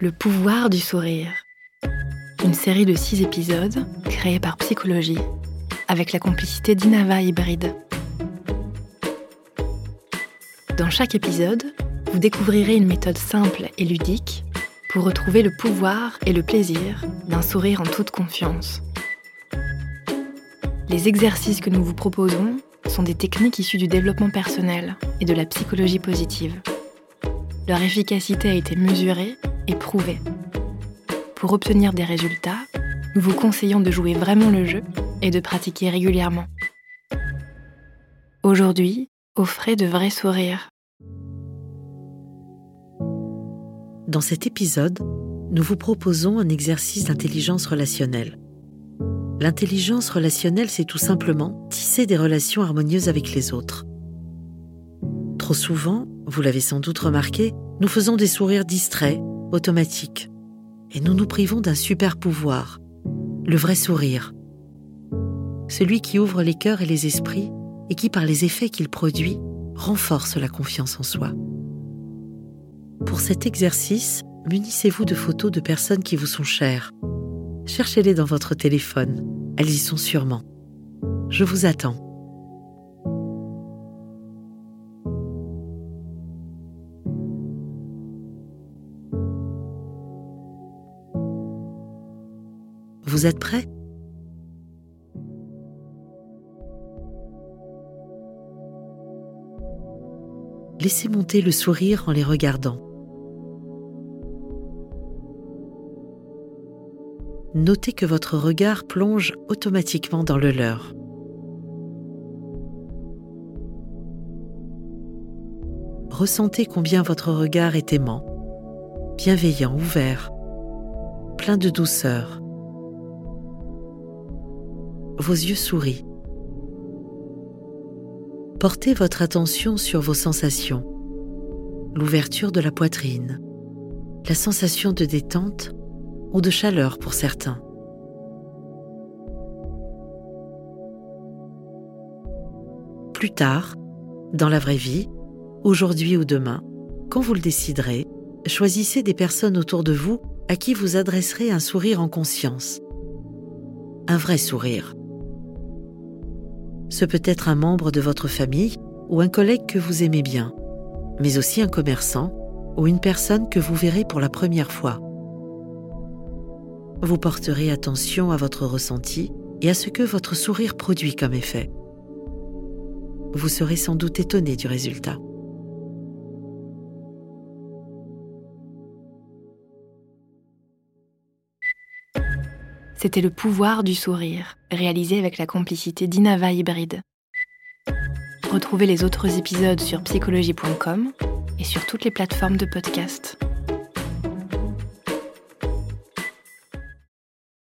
Le pouvoir du sourire. Une série de six épisodes créée par Psychologie avec la complicité d'Inava Hybride. Dans chaque épisode, vous découvrirez une méthode simple et ludique pour retrouver le pouvoir et le plaisir d'un sourire en toute confiance. Les exercices que nous vous proposons sont des techniques issues du développement personnel et de la psychologie positive. Leur efficacité a été mesurée et. Pour obtenir des résultats, nous vous conseillons de jouer vraiment le jeu et de pratiquer régulièrement. Aujourd'hui, offrez de vrais sourires. Dans cet épisode, nous vous proposons un exercice d'intelligence relationnelle. L'intelligence relationnelle, c'est tout simplement tisser des relations harmonieuses avec les autres. Trop souvent, vous l'avez sans doute remarqué, nous faisons des sourires distraits, automatiques. Et nous nous privons d'un super pouvoir, le vrai sourire. Celui qui ouvre les cœurs et les esprits et qui, par les effets qu'il produit, renforce la confiance en soi. Pour cet exercice, munissez-vous de photos de personnes qui vous sont chères. Cherchez-les dans votre téléphone, elles y sont sûrement. Je vous attends. Vous êtes prêts? Laissez monter le sourire en les regardant. Notez que votre regard plonge automatiquement dans le leur. Ressentez combien votre regard est aimant, bienveillant, ouvert, plein de douceur vos yeux sourient. Portez votre attention sur vos sensations, l'ouverture de la poitrine, la sensation de détente ou de chaleur pour certains. Plus tard, dans la vraie vie, aujourd'hui ou demain, quand vous le déciderez, choisissez des personnes autour de vous à qui vous adresserez un sourire en conscience. Un vrai sourire. Ce peut être un membre de votre famille ou un collègue que vous aimez bien, mais aussi un commerçant ou une personne que vous verrez pour la première fois. Vous porterez attention à votre ressenti et à ce que votre sourire produit comme effet. Vous serez sans doute étonné du résultat. C'était le pouvoir du sourire, réalisé avec la complicité d'Inava Hybride. Retrouvez les autres épisodes sur psychologie.com et sur toutes les plateformes de podcast.